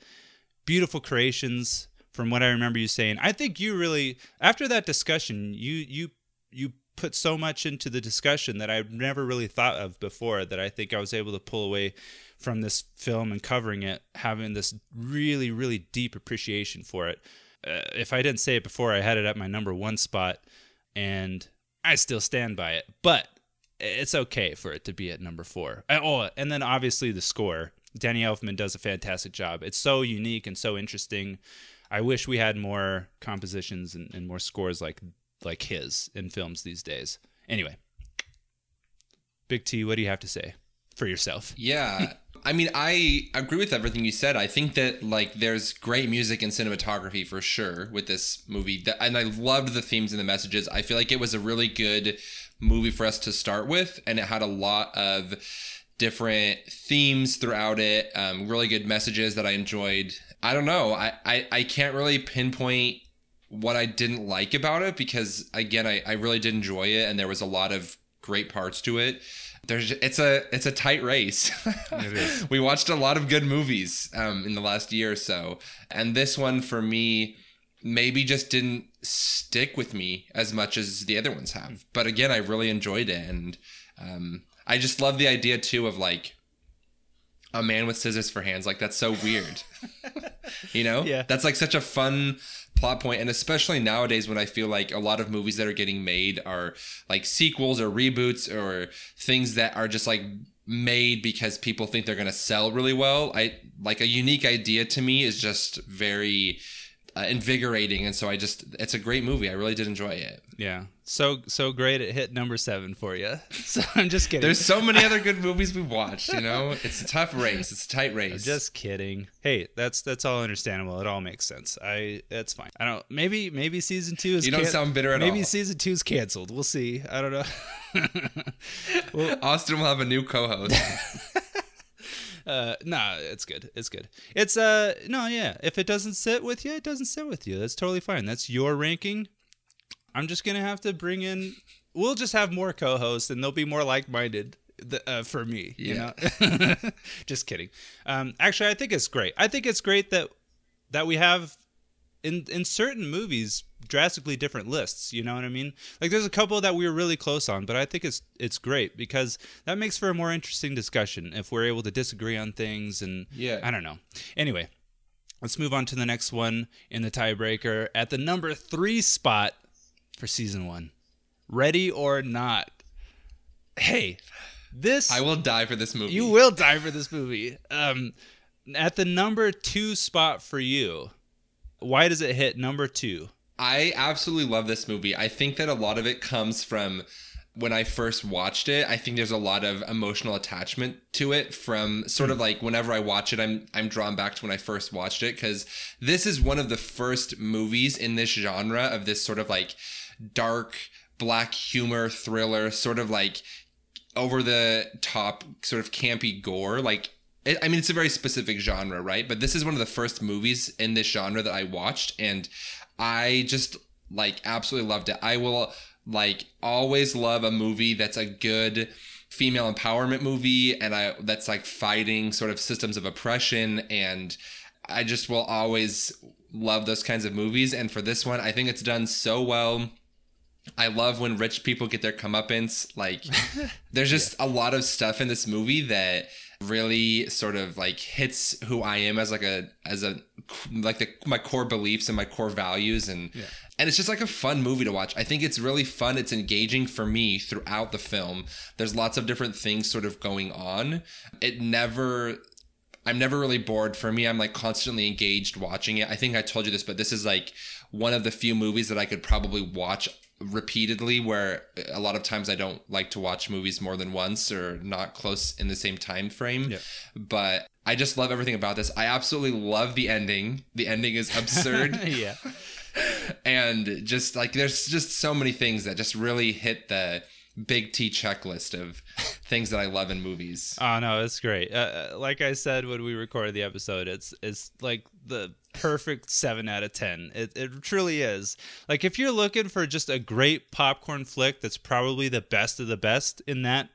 beautiful creations from what I remember you saying. I think you really after that discussion, you you you put so much into the discussion that I've never really thought of before that I think I was able to pull away from this film and covering it having this really really deep appreciation for it uh, if I didn't say it before, I had it at my number one spot, and I still stand by it. But it's okay for it to be at number four. Uh, oh, and then obviously the score. Danny Elfman does a fantastic job. It's so unique and so interesting. I wish we had more compositions and, and more scores like like his in films these days. Anyway, Big T, what do you have to say for yourself? Yeah. I mean, I agree with everything you said. I think that like there's great music and cinematography for sure with this movie. That, and I loved the themes and the messages. I feel like it was a really good movie for us to start with, and it had a lot of different themes throughout it. Um, really good messages that I enjoyed. I don't know. I, I, I can't really pinpoint what I didn't like about it because again, I, I really did enjoy it, and there was a lot of great parts to it. There's it's a it's a tight race. We watched a lot of good movies um, in the last year or so, and this one for me maybe just didn't stick with me as much as the other ones have. But again, I really enjoyed it, and um, I just love the idea too of like a man with scissors for hands. Like that's so weird, you know? Yeah. That's like such a fun plot point, and especially nowadays when I feel like a lot of movies that are getting made are like sequels or reboots or things that are just like made because people think they're going to sell really well. I like a unique idea to me is just very uh, invigorating, and so I just it's a great movie. I really did enjoy it. Yeah. So so great it hit number seven for you. So I'm just kidding. There's so many other good movies we've watched. You know, it's a tough race. It's a tight race. Just kidding. Hey, that's that's all understandable. It all makes sense. I that's fine. I don't. Maybe maybe season two is. You don't can- sound bitter at maybe all. season two is canceled. We'll see. I don't know. Austin will have a new co-host. Uh, nah, it's good. It's good. It's uh, no, yeah. If it doesn't sit with you, it doesn't sit with you. That's totally fine. That's your ranking. I'm just gonna have to bring in. We'll just have more co-hosts, and they'll be more like-minded. th- Uh, for me, you know. just kidding. Um, actually, I think it's great. I think it's great that that we have in in certain movies drastically different lists you know what i mean like there's a couple that we were really close on but i think it's it's great because that makes for a more interesting discussion if we're able to disagree on things and Yeah. i don't know anyway let's move on to the next one in the tiebreaker at the number three spot for season one ready or not hey this I will die for this movie. you will die for this movie. Um, at the number two spot for you, why does it hit number two? I absolutely love this movie. I think that a lot of it comes from when I first watched it. I think there's a lot of emotional attachment to it from sort of hmm. like whenever I watch it, I'm I'm drawn back to when I first watched it because this is one of the first movies in this genre of this sort of like dark black humor thriller, sort of like over the top sort of campy gore like it, i mean it's a very specific genre right but this is one of the first movies in this genre that i watched and i just like absolutely loved it. I will like always love a movie that's a good female empowerment movie and i that's like fighting sort of systems of oppression and i just will always love those kinds of movies. And for this one i think it's done so well. I love when rich people get their comeuppance. Like, there's just a lot of stuff in this movie that really sort of like hits who I am as like a as a like the my core beliefs and my core values and and it's just like a fun movie to watch. I think it's really fun. It's engaging for me throughout the film. There's lots of different things sort of going on. It never I'm never really bored. For me, I'm like constantly engaged watching it. I think I told you this, but this is like one of the few movies that I could probably watch repeatedly where a lot of times I don't like to watch movies more than once or not close in the same time frame. Yeah. But I just love everything about this. I absolutely love the ending. The ending is absurd yeah. and just like there's just so many things that just really hit the big T checklist of things that I love in movies. Oh no, it's great. Uh, uh, like I said when we recorded the episode, it's it's like the perfect seven out of ten. It it truly is. Like if you're looking for just a great popcorn flick, that's probably the best of the best in that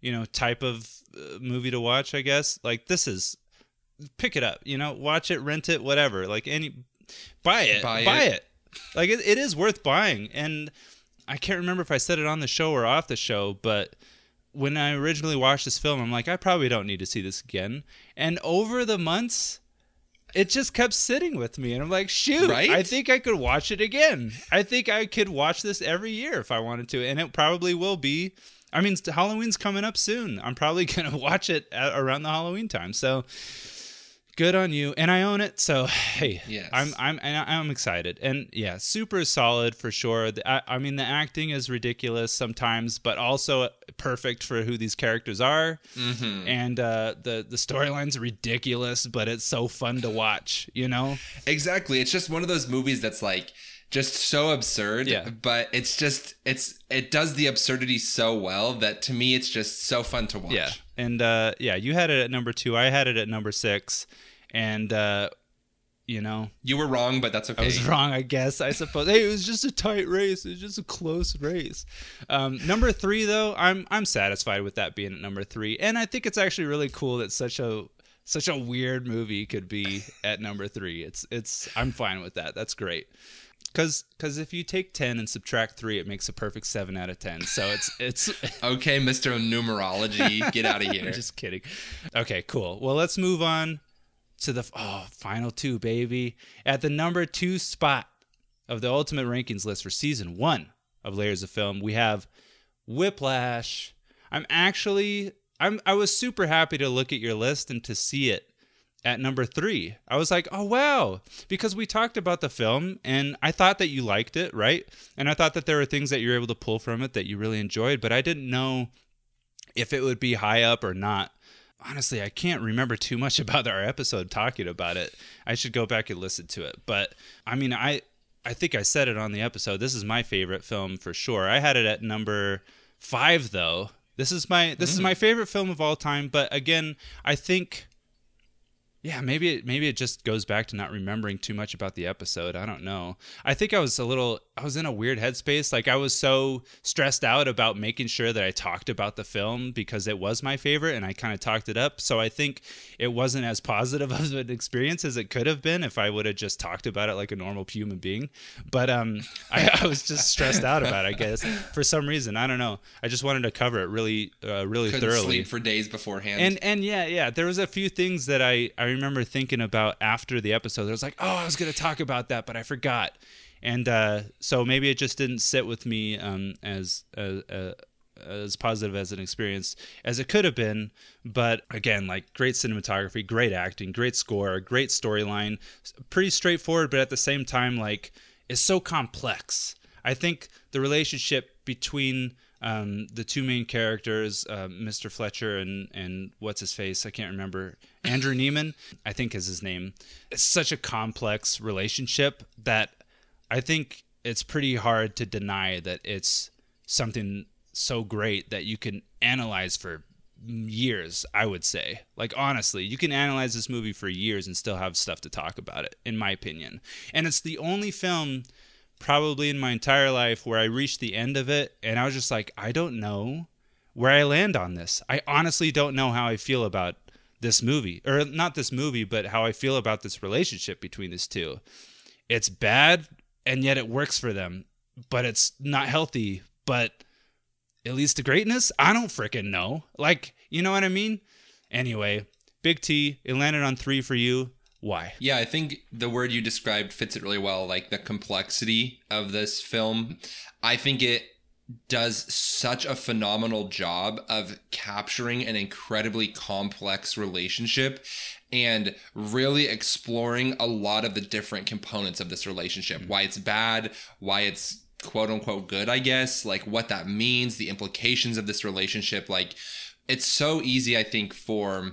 you know type of uh, movie to watch. I guess like this is pick it up. You know, watch it, rent it, whatever. Like any buy it, Buy buy, it. it. Like it, it is worth buying and. I can't remember if I said it on the show or off the show, but when I originally watched this film, I'm like, I probably don't need to see this again. And over the months, it just kept sitting with me. And I'm like, shoot, Right? I think I could watch it again. I think I could watch this every year if I wanted to. And it probably will be. I mean, Halloween's coming up soon. I'm probably going to watch it around the Halloween time. So good on you and i own it so hey Yes. i'm i'm i'm excited and yeah super solid for sure The- I, I mean the acting is ridiculous sometimes but also perfect for who these characters are Mm-hmm. and uh the the storyline's ridiculous but it's so fun to watch you know Exactly. It's just one of those movies that's like just so absurd, Yeah. but it's just it's it does the absurdity so well that to me it's just so fun to watch. Yeah. And uh, yeah, you had it at number two. I had it at number six. And uh, you know, You were wrong, but that's okay. I was wrong, I guess. I suppose. hey, it was just a tight race. It was just a close race. Um, number three, though, I'm I'm satisfied with that being at number three, and I think it's actually really cool that such a such a weird movie could be at number three. It's it's I'm fine with that. That's great. Cause, cause if you take ten and subtract three, it makes a perfect seven out of ten. So it's it's Okay, Mr. Numerology, get out of here. I'm just kidding. Okay, cool. Well, let's move on to the oh final two, baby. At the number two spot of the ultimate rankings list for season one of Layers of Film, we have Whiplash. I'm actually I'm I was super happy to look at your list and to see it at number three. I was like, oh wow, because we talked about the film and I thought that you liked it, right? And I thought that there were things that you were able to pull from it that you really enjoyed, but I didn't know if it would be high up or not. Honestly, I can't remember too much about our episode talking about it. I should go back and listen to it. But I mean, I I think I said it on the episode. This is my favorite film for sure. I had it at number 5 though. This is my this is mm. my favorite film of all time, but again, I think yeah, maybe it maybe it just goes back to not remembering too much about the episode. I don't know. I think I was a little I was in a weird headspace. Like I was so stressed out about making sure that I talked about the film because it was my favorite and I kind of talked it up. So I think it wasn't as positive of an experience as it could have been if I would have just talked about it like a normal human being. But um I, I was just stressed out about it, I guess. For some reason. I don't know. I just wanted to cover it really uh, really Couldn't thoroughly. sleep for days beforehand. And and yeah, yeah, there was a few things that I I remember thinking about after the episode. I was like, oh, I was gonna talk about that, but I forgot. And uh, so maybe it just didn't sit with me um, as uh, uh, as positive as an experience as it could have been. But again, like great cinematography, great acting, great score, great storyline, pretty straightforward, but at the same time, like it's so complex. I think the relationship between um, the two main characters, uh, Mr. Fletcher and and what's his face, I can't remember, Andrew Neiman, I think is his name. It's such a complex relationship that I think it's pretty hard to deny that it's something so great that you can analyze for years, I would say. Like honestly, you can analyze this movie for years and still have stuff to talk about it in my opinion. And it's the only film probably in my entire life where I reached the end of it and I was just like, I don't know where I land on this. I honestly don't know how I feel about this movie or not this movie, but how I feel about this relationship between these two. It's bad and yet it works for them, but it's not healthy, but it leads to greatness. I don't freaking know. Like, you know what I mean? Anyway, Big T, it landed on 3 for you. Why? Yeah, I think the word you described fits it really well, like the complexity of this film. I think it does such a phenomenal job of capturing an incredibly complex relationship and really exploring a lot of the different components of this relationship. Mm-hmm. Why it's bad, why it's quote unquote good, I guess, like what that means, the implications of this relationship. Like it's so easy, I think, for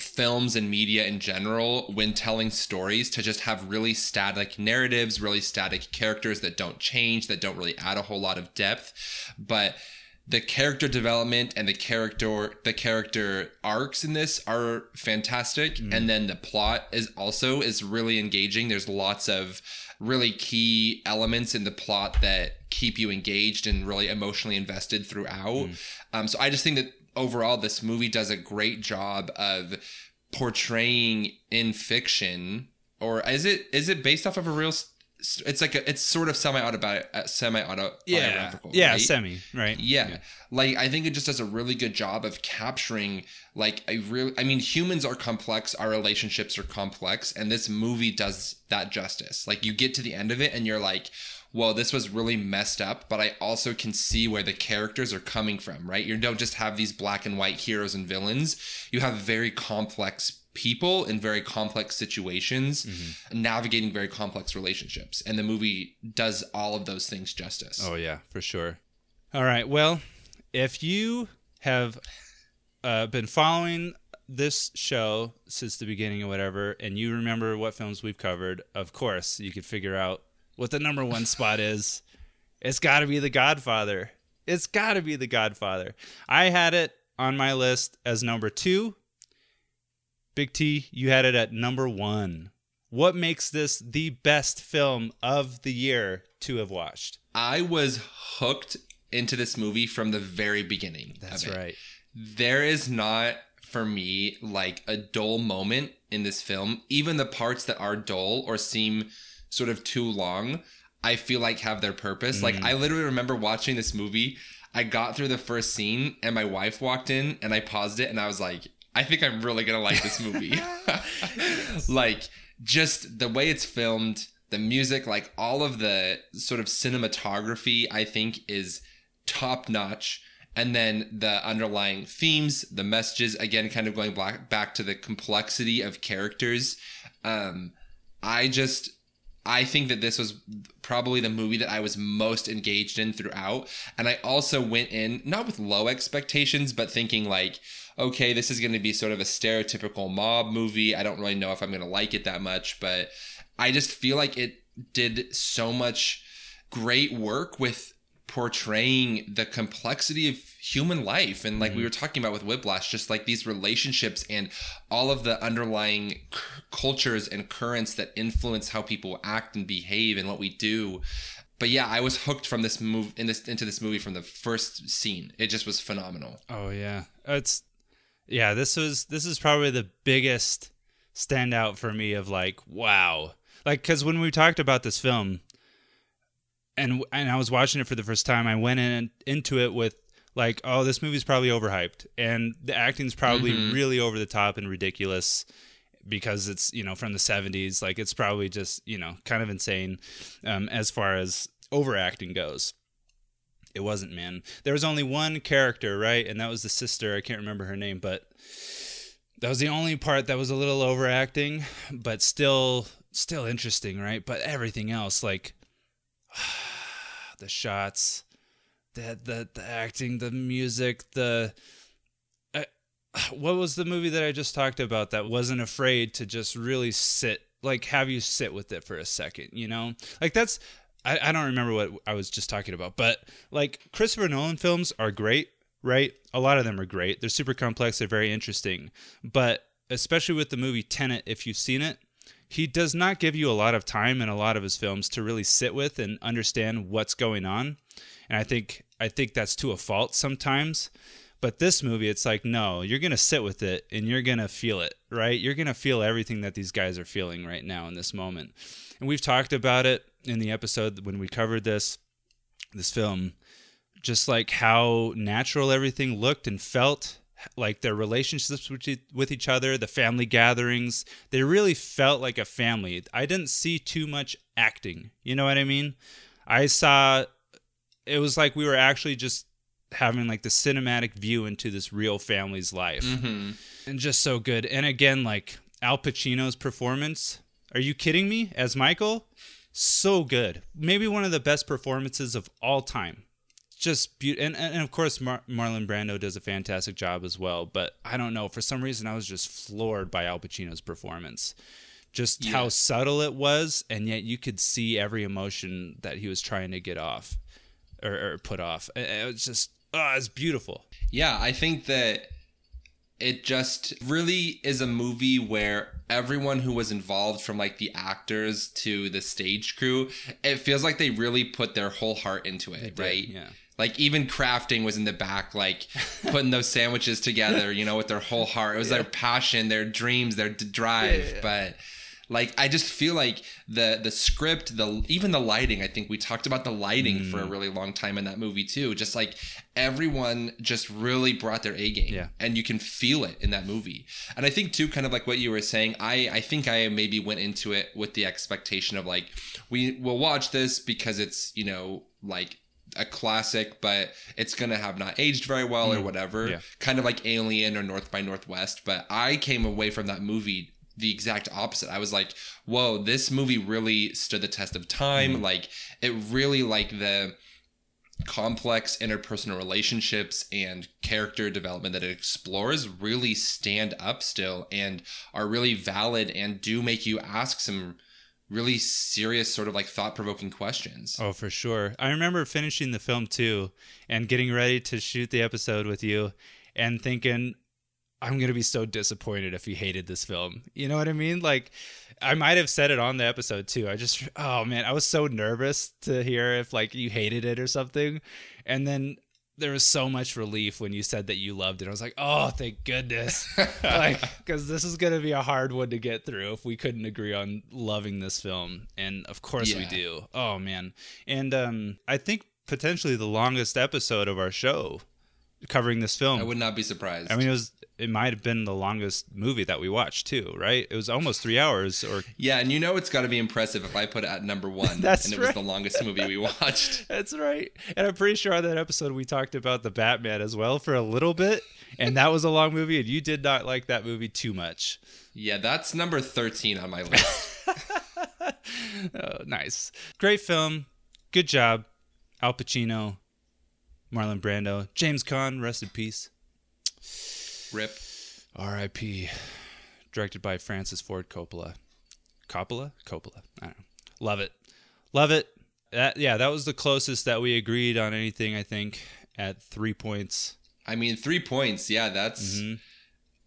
films and media in general when telling stories to just have really static narratives, really static characters that don't change, that don't really add a whole lot of depth. But the character development and the character the character arcs in this are fantastic. And then the plot is also is really engaging. There's lots of really key elements in the plot that keep you engaged and really emotionally invested throughout. Um, so i just think that overall this movie does a great job of portraying in fiction or is it is it based off of a real it's like a, it's sort of semi auto semi auto Yeah, right? semi, right? yeah. Like I think it just does a really good job of capturing like a real I mean humans are complex, our relationships are complex and this movie does that justice. Like you get to the end of it and you're like, "Well, this was really messed up, but I also can see where the characters are coming from, right? You don't just have these black and white heroes and villains. You have very complex people in very complex situations navigating very complex relationships and the movie does all of those things justice Oh yeah, for sure. All right. Well, if you have uh, been following this show since the beginning or whatever, and you remember what films we've covered, of course you could figure out what the number one spot is. It's got to be The Godfather. It's got to be The Godfather. I had it on my list as number two. Big T, you had it at number one. What makes this the best film of the year to have watched? I was hooked into this movie from the very beginning. That's right. There is not for me like a dull moment in this film. Even the parts that are dull or seem sort of too long, I feel like have their purpose. Like I literally remember watching this movie. I got through the first scene and my wife walked in and I paused it and I was like, I think I'm really gonna like this movie. like just the way it's filmed, the music, like all of the sort of cinematography, I think is top notch. And then the underlying themes, the messages, again, kind of going back back to the complexity of characters. Um, I just I think that this was probably the movie that I was most engaged in throughout. And I also went in not with low expectations, but thinking like, okay, this is going to be sort of a stereotypical mob movie. I don't really know if I'm going to like it that much, but I just feel like it did so much great work with portraying the complexity of human life. And like we mm-hmm. were talking about with whiplash just like these relationships and all of the underlying c- cultures and currents that influence how people act and behave and what we do. But yeah i was hooked from this move in this into this movie from the first scene. It just was phenomenal. Oh yeah, it's yeah. This was this is probably the biggest standout for me of like wow, like because when we talked about this film, and and I was watching it for the first time, I went in into it with like, oh, this movie's probably overhyped, and the acting's probably really over the top and ridiculous because it's you know from the 70s like it's probably just you know kind of insane um, as far as overacting goes it wasn't, man. There was only one character, right? And that was the sister. I can't remember her name, but that was the only part that was a little overacting, but still still interesting, right? But everything else like the shots, the the, the acting, the music, the uh, what was the movie that I just talked about that wasn't afraid to just really sit like have you sit with it for a second, you know? Like that's I, I don't remember what I was just talking about, but like Christopher Nolan films are great, right? A lot of them are great. They're super complex, they're very interesting. But especially with the movie Tenet, if you've seen it, he does not give you a lot of time in a lot of his films to really sit with and understand what's going on. And I think I think that's to a fault sometimes. But this movie, it's like, no, you're going to sit with it and you're going to feel it, right? You're going to feel everything that these guys are feeling right now in this moment. And we've talked about it in the episode when we covered this this film just like how natural everything looked and felt like their relationships with with each other the family gatherings they really felt like a family. I didn't see too much acting you know what i mean? I saw it was like we were actually just having like the cinematic view into this real family's life. Mm-hmm. and just so good. And again like al pacino's performance are you kidding me? As michael? So good. Maybe one of the best performances of all time just beautiful and, and of course Mar- marlon brando does a fantastic job as well but i don't know for some reason i was just floored by al pacino's performance just how subtle it was and yet you could see every emotion that he was trying to get off or, or put off it, it was just ah, oh it's beautiful Yeah, I think that it just really is a movie where everyone who was involved from like the actors to the stage crew, it feels like they really put their whole heart into it, did, right? yeah. Like even crafting was in the back, like putting those sandwiches together, you know, with their whole heart. It was their passion, their dreams, their d- drive. But like I just feel like the the script, the even the lighting. I think we talked about the lighting for a Mm. really long time in that movie too. Just like everyone just really brought their A game, Yeah. and you can feel it in that movie. And I think too, kind of like what you were saying. I I think I maybe went into it with the expectation of like we will watch this because it's you know like a classic, but it's gonna have not aged very well or whatever. Mm. Yeah. Kind of like Alien or North by Northwest. But I came away from that movie the exact opposite. I was like, whoa, this movie really stood the test of time. Mm. Like it really like the complex interpersonal relationships and character development that it explores really stand up still and are really valid and do make you ask some really serious sort of like thought-provoking questions. Oh, for sure. I remember finishing the film too and getting ready to shoot the episode with you and thinking, I'm gonna be so disappointed if you hated this film. You know what I mean? Like, I might have said it on the episode too. I just, oh man, I was so nervous to hear if like you hated it or something, and then there was so much relief when you said that you loved it. I was like, oh, thank goodness, like because this is gonna be a hard one to get through if we couldn't agree on loving this film, and of course we do. Oh man, and um, I think potentially the longest episode of our show covering this film. I would not be surprised. I mean, it was. It might have been the longest movie that we watched too, right? It was almost three hours, or yeah, and you know it's got to be impressive if I put it at number one. That's and it right. was the longest movie we watched. that's right. And I'm pretty sure on that episode we talked about the Batman as well for a little bit, and that was a long movie, and you did not like that movie too much. Yeah, that's number thirteen on my list. Oh, nice, great film, good job, Al Pacino, Marlon Brando, James Caan, rest in peace. Rip. R.I.P. Directed by Francis Ford Coppola. Coppola? Coppola. I don't know. Love it. Love it. That, yeah, that was the closest that we agreed on anything, I think, at three points. I mean, three points. Yeah, that's Mm-hmm.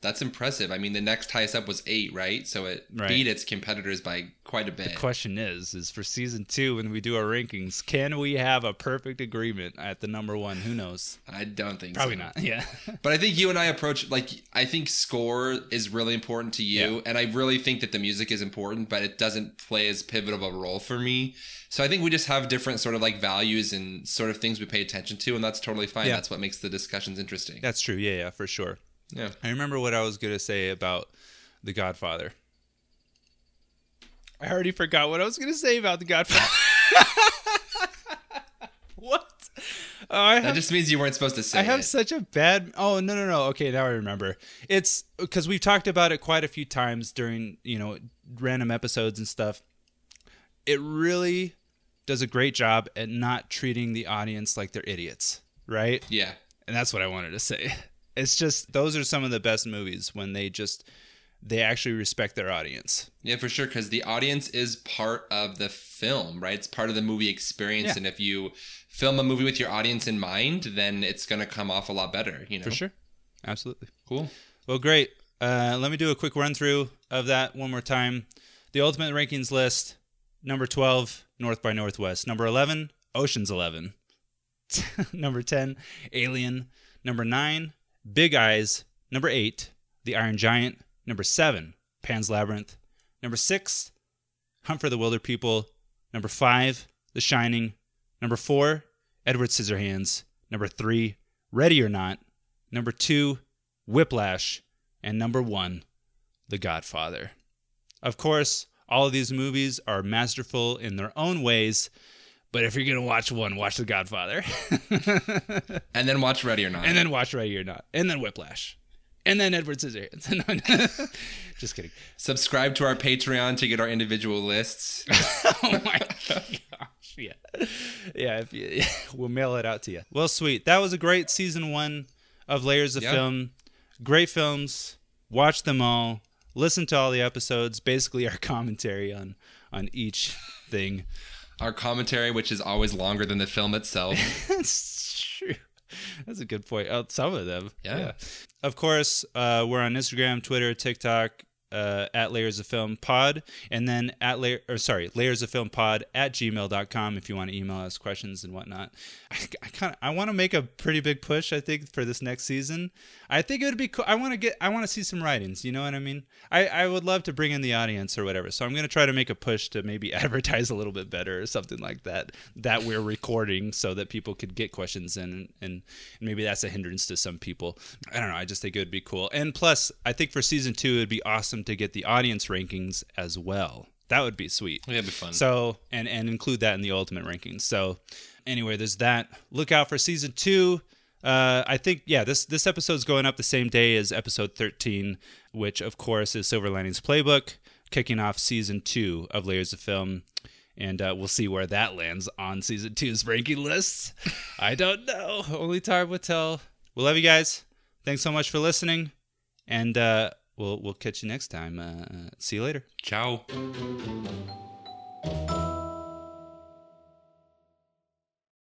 That's impressive. I mean, the next highest up was eight, right? So it Right. beat its competitors by quite a bit. The question is, is for season two, when we do our rankings, can we have a perfect agreement at the number one? Who knows? I don't think Probably so. not. Yeah. But I think you and I approach like I think score is really important to you, Yeah. and I really think that the music is important, but it doesn't play as pivotal of a role for me. So I think we just have different sort of like values and sort of things we pay attention to, and that's totally fine. Yeah. That's what makes the discussions interesting. That's true. Yeah, yeah, for sure. Yeah. I remember what I was going to say about The Godfather. I already forgot what I was going to say about The Godfather. what? Oh, I That just means you weren't supposed to say I have it. such a bad. Oh no no no. Okay, now I remember. It's because we've talked about it quite a few times during you know random episodes and stuff. It really does a great job at not treating the audience like they're idiots, right? yeah. And that's what I wanted to say. It's just those are some of the best movies when they just they actually respect their audience. Yeah, for sure. Because the audience is part of the film, right? It's part of the movie experience. Yeah. And if you film a movie with your audience in mind, then it's going to come off a lot better, you know? For sure. Absolutely. Cool. Well, great. Uh, let me do a quick run through of that one more time. The ultimate rankings list: number twelve, North by Northwest. Number eleven, Ocean's Eleven. number ten, Alien. Number nine, Big Eyes. Number eight, The Iron Giant. Number seven, Pan's Labyrinth. Number six, Hunt for the Wilderpeople. Number five, The Shining. Number four, Edward Scissorhands. Number three, Ready or Not. Number two, Whiplash. And number one, The Godfather. Of course, all of these movies are masterful in their own ways, but if you're going to watch one, watch The Godfather. And then watch Ready or Not. and then watch Ready or Not. And then Whiplash. And then Edward Scissorhands. Just kidding. Subscribe to our Patreon to get our individual lists. oh my gosh. Yeah. Yeah, if you, we'll mail it out to you. Well, sweet. That was a great season one of Layers of Yeah. Film. Great films. Watch them all. Listen to all the episodes. Basically, our commentary on on each thing. Our commentary, which is always longer than the film itself. That's true. That's a good point. Oh, some of them. Yeah. Of course, uh, we're on Instagram, Twitter, TikTok, uh, at Layers of Film Pod, and then at layer or sorry, Layers of Film Pod at gmail.com if you want to email us questions and whatnot. I, I kind of I want to make a pretty big push. I think for this next season, I think it would be cool. I want to get I want to see some writings. You know what I mean? I I would love to bring in the audience or whatever. So I'm gonna try to make a push to maybe advertise a little bit better or something like that. That we're recording so that people could get questions in, and, and maybe that's a hindrance to some people. I don't know. I just think it would be cool. And plus, I think for season two, it'd be awesome to get the audience rankings as well. That would be sweet. It'd be fun. So and and include that in the ultimate rankings. So anyway, there's that. Look out for season two. Uh, I think yeah, this this episode's going up the same day as episode 13, which of course is Silver Linings Playbook, kicking off season two of Layers of Film. And uh, we'll see where that lands on season two's ranking lists. I don't know. Only time will tell. We love you guys. Thanks so much for listening, and uh, we'll we'll catch you next time. Uh, uh see you later. Ciao.